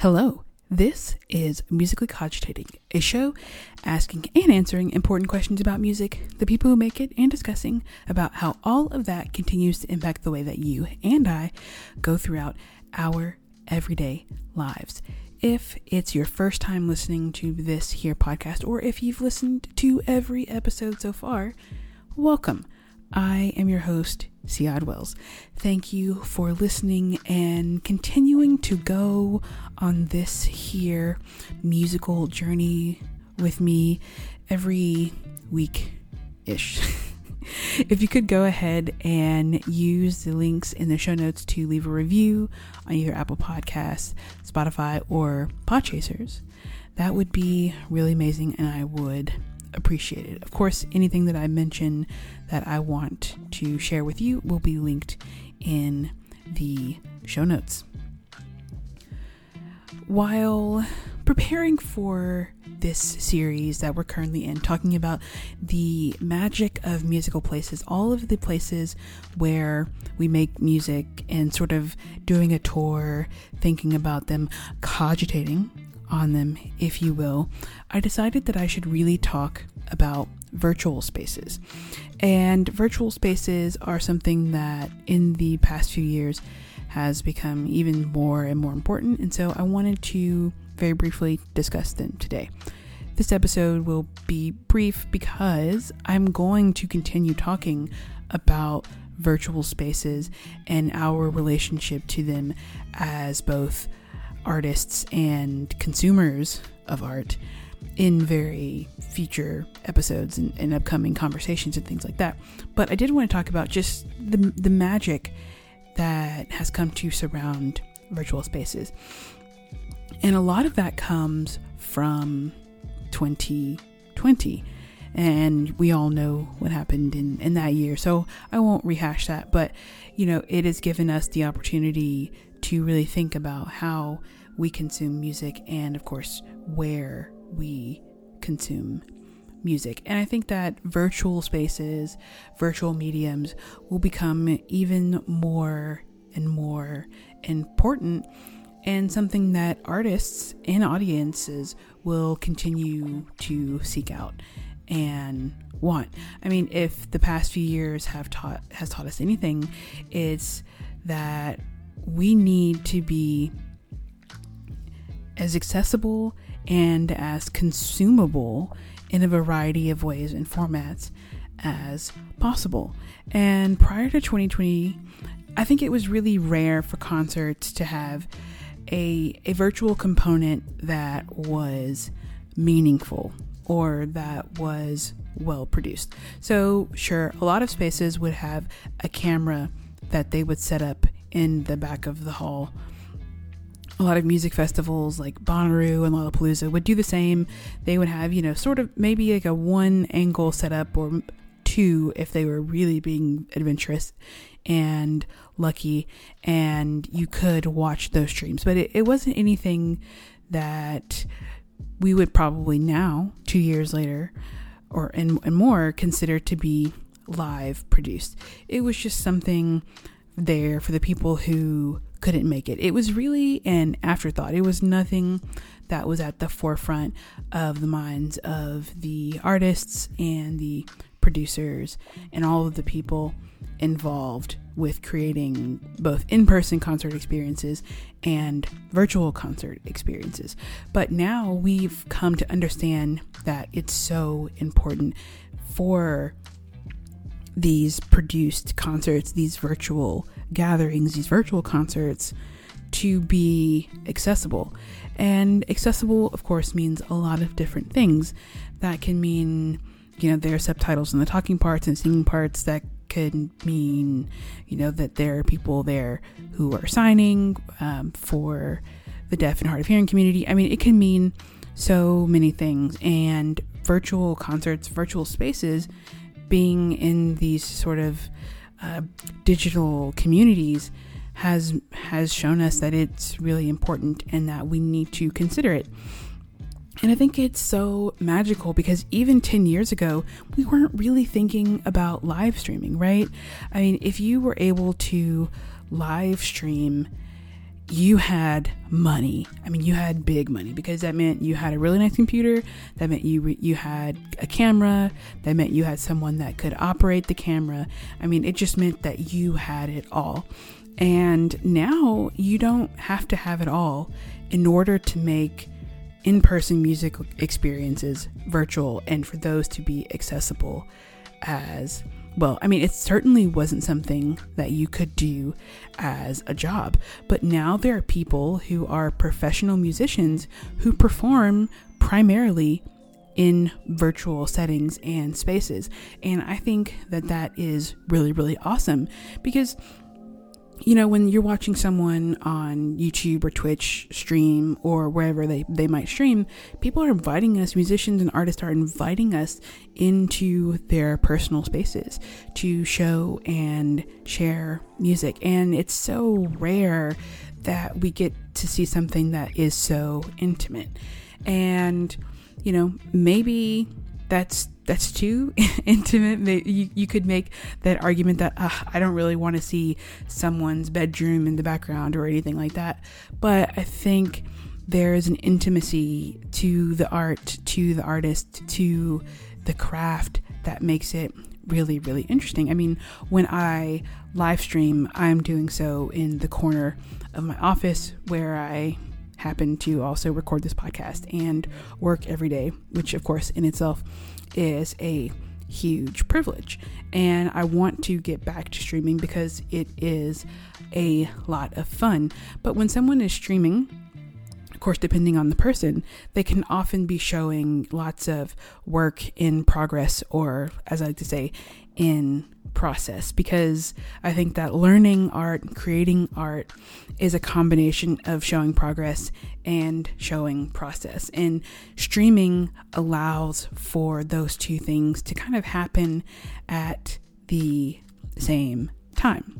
Hello, this is Musically Cogitating, a show asking and answering important questions about music, the people who make it, and discussing about how all of that continues to impact the way that you and I go throughout our everyday lives. If it's your first time listening to this here podcast, or if you've listened to every episode so far, welcome. I am your host, Siad Wells. Thank you for listening and continuing to go on this here musical journey with me every week ish. if you could go ahead and use the links in the show notes to leave a review on either Apple Podcasts, Spotify, or Podchasers, that would be really amazing and I would appreciate it. Of course, anything that I mention that I want to share with you will be linked in the show notes. While preparing for this series that we're currently in, talking about the magic of musical places, all of the places where we make music and sort of doing a tour, thinking about them, cogitating on them, if you will, I decided that I should really talk about virtual spaces. And virtual spaces are something that in the past few years has become even more and more important. And so I wanted to very briefly discuss them today. This episode will be brief because I'm going to continue talking about virtual spaces and our relationship to them as both artists and consumers of art in very future episodes and, and, upcoming conversations and things like that. But I did want to talk about just the, the magic that has come to surround virtual spaces. And a lot of that comes from 2020. And we all know what happened in, in that year. So I won't rehash that. But, you know, it has given us the opportunity to really think about how we consume music and, of course, where we consume music. And I think that virtual spaces, virtual mediums will become even more and more important and something that artists and audiences will continue to seek out and want. I mean, if the past few years have taught has taught us anything, it's that we need to be as accessible and as consumable in a variety of ways and formats as possible. And prior to 2020, I think it was really rare for concerts to have a, a virtual component that was meaningful or that was well produced. So, sure, a lot of spaces would have a camera that they would set up in the back of the hall a lot of music festivals like Bonnaroo and Lollapalooza would do the same. They would have, you know, sort of maybe like a one angle setup or two if they were really being adventurous and lucky, and you could watch those streams. But it, it wasn't anything that we would probably now, two years later, or and, and more, consider to be live produced. It was just something there for the people who couldn't make it. It was really an afterthought. It was nothing that was at the forefront of the minds of the artists and the producers and all of the people involved with creating both in person concert experiences and virtual concert experiences. But now we've come to understand that it's so important for these produced concerts, these virtual gatherings, these virtual concerts, to be accessible. And accessible, of course, means a lot of different things. That can mean, you know, there are subtitles in the talking parts and singing parts. That could mean, you know, that there are people there who are signing um, for the deaf and hard of hearing community. I mean, it can mean so many things. And virtual concerts, virtual spaces, being in these sort of uh, digital communities has has shown us that it's really important and that we need to consider it. And I think it's so magical because even 10 years ago, we weren't really thinking about live streaming, right? I mean, if you were able to live stream you had money. I mean, you had big money because that meant you had a really nice computer. That meant you re- you had a camera. That meant you had someone that could operate the camera. I mean, it just meant that you had it all. And now you don't have to have it all in order to make in-person music experiences virtual and for those to be accessible as well, I mean, it certainly wasn't something that you could do as a job, but now there are people who are professional musicians who perform primarily in virtual settings and spaces. And I think that that is really, really awesome because you know, when you're watching someone on YouTube or Twitch stream or wherever they, they might stream, people are inviting us, musicians and artists are inviting us into their personal spaces to show and share music. And it's so rare that we get to see something that is so intimate. And, you know, maybe that's that's too intimate. You, you could make that argument that uh, I don't really want to see someone's bedroom in the background or anything like that. But I think there is an intimacy to the art, to the artist, to the craft that makes it really, really interesting. I mean, when I live stream, I'm doing so in the corner of my office where I happen to also record this podcast and work every day, which, of course, in itself is a huge privilege. And I want to get back to streaming because it is a lot of fun. But when someone is streaming, of course, depending on the person, they can often be showing lots of work in progress, or as I like to say, in process because I think that learning art, and creating art is a combination of showing progress and showing process. And streaming allows for those two things to kind of happen at the same time.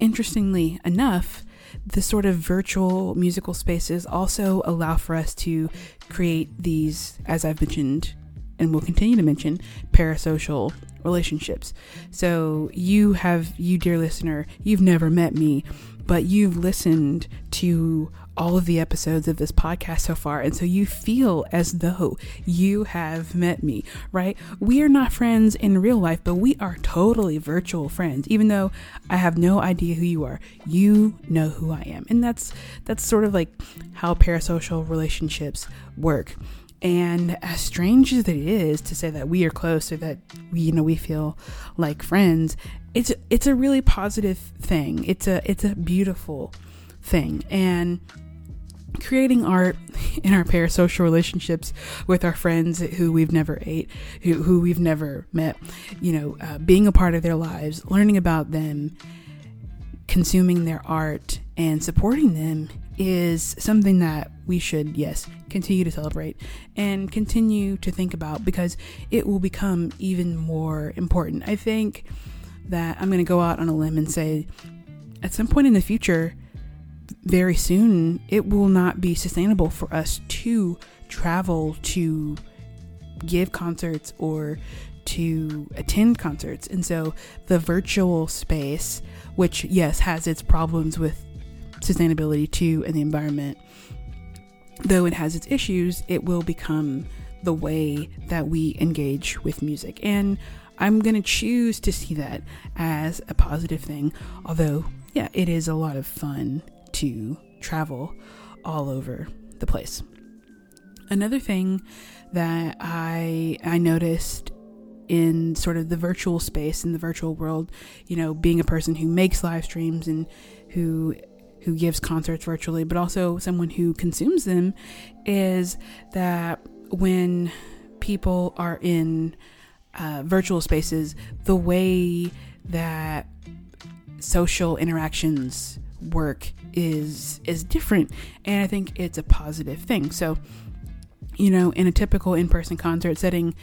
Interestingly enough, the sort of virtual musical spaces also allow for us to create these, as I've mentioned and will continue to mention, parasocial relationships. So you have, you dear listener, you've never met me, but you've listened to all of the episodes of this podcast so far. And so you feel as though you have met me, right? We are not friends in real life, but we are totally virtual friends. Even though I have no idea who you are, you know who I am. And that's, that's sort of like how parasocial relationships work. And as strange as it is to say that we are close or that we, you know, we feel like friends, it's it's a really positive thing. It's a it's a beautiful thing. And creating art in our parasocial relationships with our friends who we've never ate, who, who we've never met, you know, uh, being a part of their lives, learning about them, consuming their art, and supporting them is something that we should, yes, continue to celebrate and continue to think about because it will become even more important. I think that I'm going to go out on a limb and say at some point in the future, very soon, it will not be sustainable for us to travel to give concerts or to attend concerts. And so the virtual space, which, yes, has its problems with sustainability too and the environment, though it has its issues, it will become the way that we engage with music. And I'm going to choose to see that as a positive thing. Although, yeah, it is a lot of fun to travel all over the place. Another thing that I I noticed in sort of the virtual space in the virtual world, you know, being a person who makes live streams and who who gives concerts virtually, but also someone who consumes them, is that when people are in uh, virtual spaces, the way that social interactions work is is different, and I think it's a positive thing. So, you know, in a typical in-person concert setting,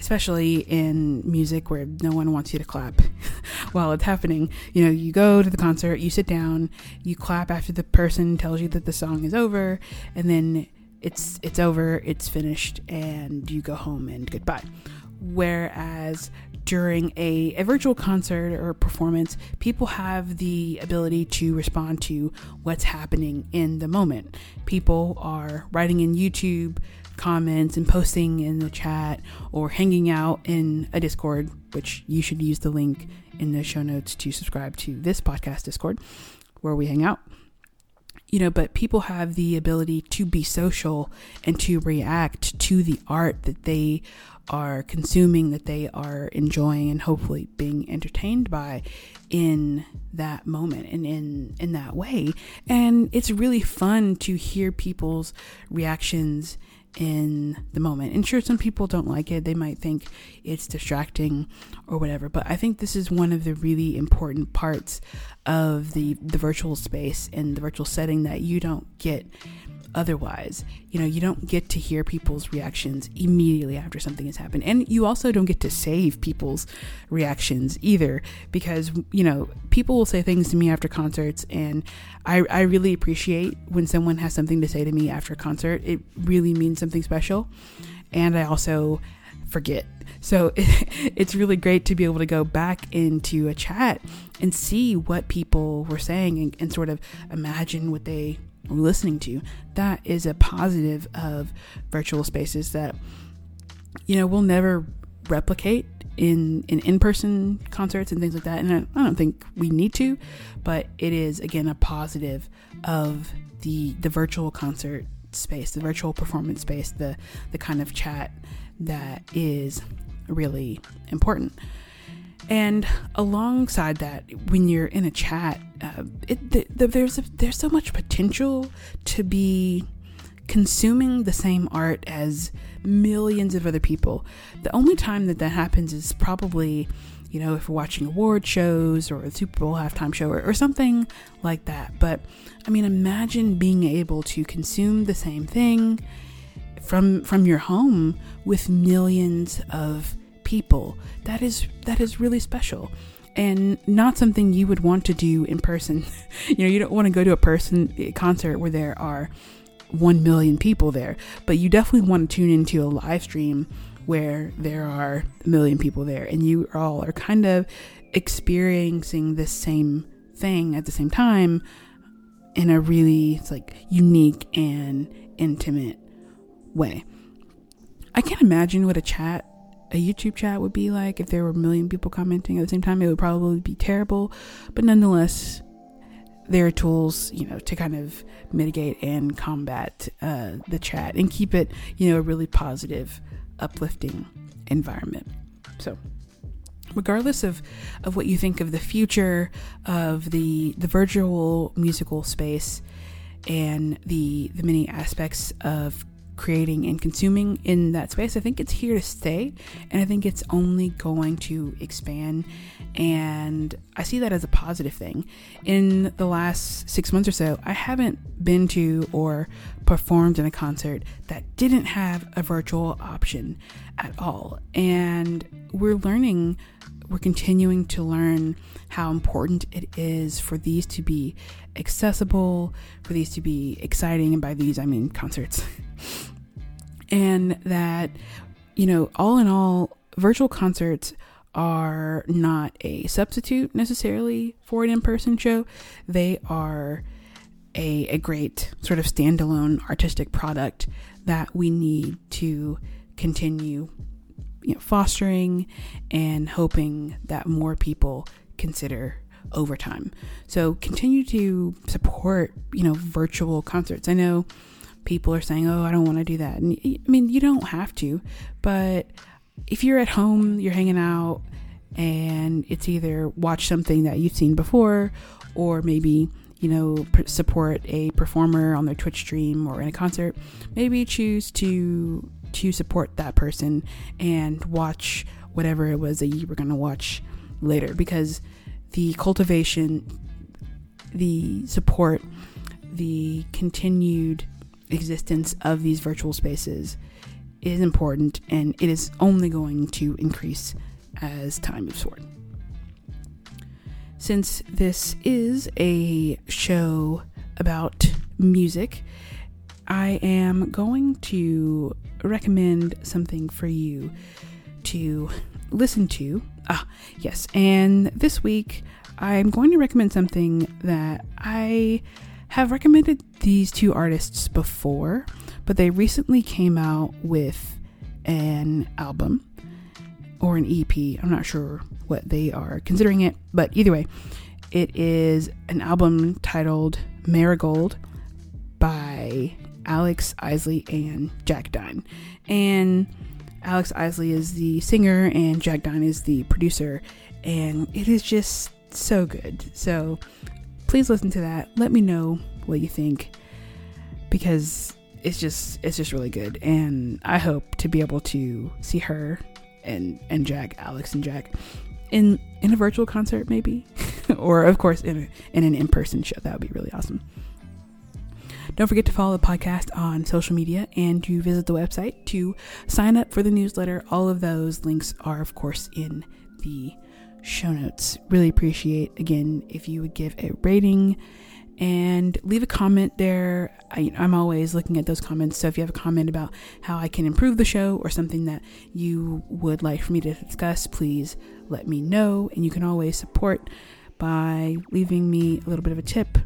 especially in music where no one wants you to clap while it's happening. You know, you go to the concert, you sit down, you clap after the person tells you that the song is over, and then it's it's over, it's finished, and you go home and goodbye. Whereas during a, a virtual concert or performance, people have the ability to respond to what's happening in the moment. People are writing in YouTube comments and posting in the chat or hanging out in a Discord, which you should use the link in the show notes to subscribe to this podcast Discord where we hang out you know, but people have the ability to be social and to react to the art that they are consuming, that they are enjoying, and hopefully being entertained by in that moment and in in that way. And it's really fun to hear people's reactions in the moment. And sure, some people don't like it. They might think it's distracting or whatever. But I think this is one of the really important parts of the the virtual space and the virtual setting that you don't get otherwise. You know, you don't get to hear people's reactions immediately after something has happened. And you also don't get to save people's reactions either because, you know, people will say things to me after concerts and I, I really appreciate when someone has something to say to me after a concert. It really means something special. And I also forget. So it's really great to be able to go back into a chat and see what people were saying and, and sort of imagine what they were listening to. That is a positive of virtual spaces that you know we'll never replicate in in in-person concerts and things like that and I, I don't think we need to but it is again a positive of the the virtual concert space the virtual performance space the the kind of chat that is really important and alongside that, when you're in a chat, uh, it, the, the, there's a, there's so much potential to be consuming the same art as millions of other people. The only time that that happens is probably, you know, if we're watching award shows or a Super Bowl halftime show or, or something like that. But I mean, imagine being able to consume the same thing from from your home with millions of people. That is that is really special and not something you would want to do in person. you know, you don't want to go to a person eh, concert where there are 1 million people there, but you definitely want to tune into a live stream where there are a million people there and you all are kind of experiencing the same thing at the same time in a really it's like unique and intimate way. I can't imagine what a chat a YouTube chat would be like if there were a million people commenting at the same time. It would probably be terrible, but nonetheless, there are tools, you know, to kind of mitigate and combat uh, the chat and keep it, you know, a really positive, uplifting environment. So, regardless of, of what you think of the future of the the virtual musical space and the the many aspects of creating and consuming in that space, I think it's here to stay and I think it's only going to expand. And I see that as a positive thing. In the last six months or so, I haven't been to or performed in a concert that didn't have a virtual option at all. And we're learning we're continuing to learn how important it is for these to be accessible, for these to be exciting, and by these I mean concerts. and that, you know, all in all, virtual concerts are not a substitute necessarily for an in person show. They are a, a great sort of standalone artistic product that we need to continue you know, fostering and hoping that more people consider over time. So continue to support, you know, virtual concerts. I know people are saying, "Oh, I don't want to do that." And I mean, you don't have to, but if you're at home, you're hanging out and it's either watch something that you've seen before or maybe you know support a performer on their twitch stream or in a concert maybe choose to to support that person and watch whatever it was that you were going to watch later because the cultivation, the support, the continued existence of these virtual spaces is important and it is only going to increase as time moves forward. Since this is a show about music, I am going to recommend something for you to listen to. Ah, yes. And this week, I'm going to recommend something that I have recommended these two artists before, but they recently came out with an album or an EP. I'm not sure what they are considering it, but either way, it is an album titled Marigold by Alex Isley and Jack Dine. And Alex Isley is the singer and Jack Dine is the producer, and it is just so good. So please listen to that. Let me know what you think because it's just it's just really good and I hope to be able to see her and and Jack, Alex and Jack in in a virtual concert maybe or of course in a, in an in-person show. That would be really awesome. Don't forget to follow the podcast on social media and to visit the website to sign up for the newsletter. All of those links are, of course, in the show notes. Really appreciate, again, if you would give a rating and leave a comment there. I, am always looking at those comments. So if you have a comment about how I can improve the show or something that you would like for me to discuss, please let me know. And you can always support by leaving me a little bit of a tip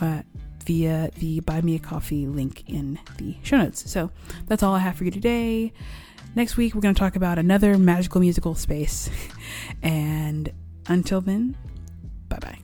uh, via the Buy Me a Coffee link in the show notes. So that's all I have for you today. Next week, we're going to talk about another magical musical space. and until then, bye bye.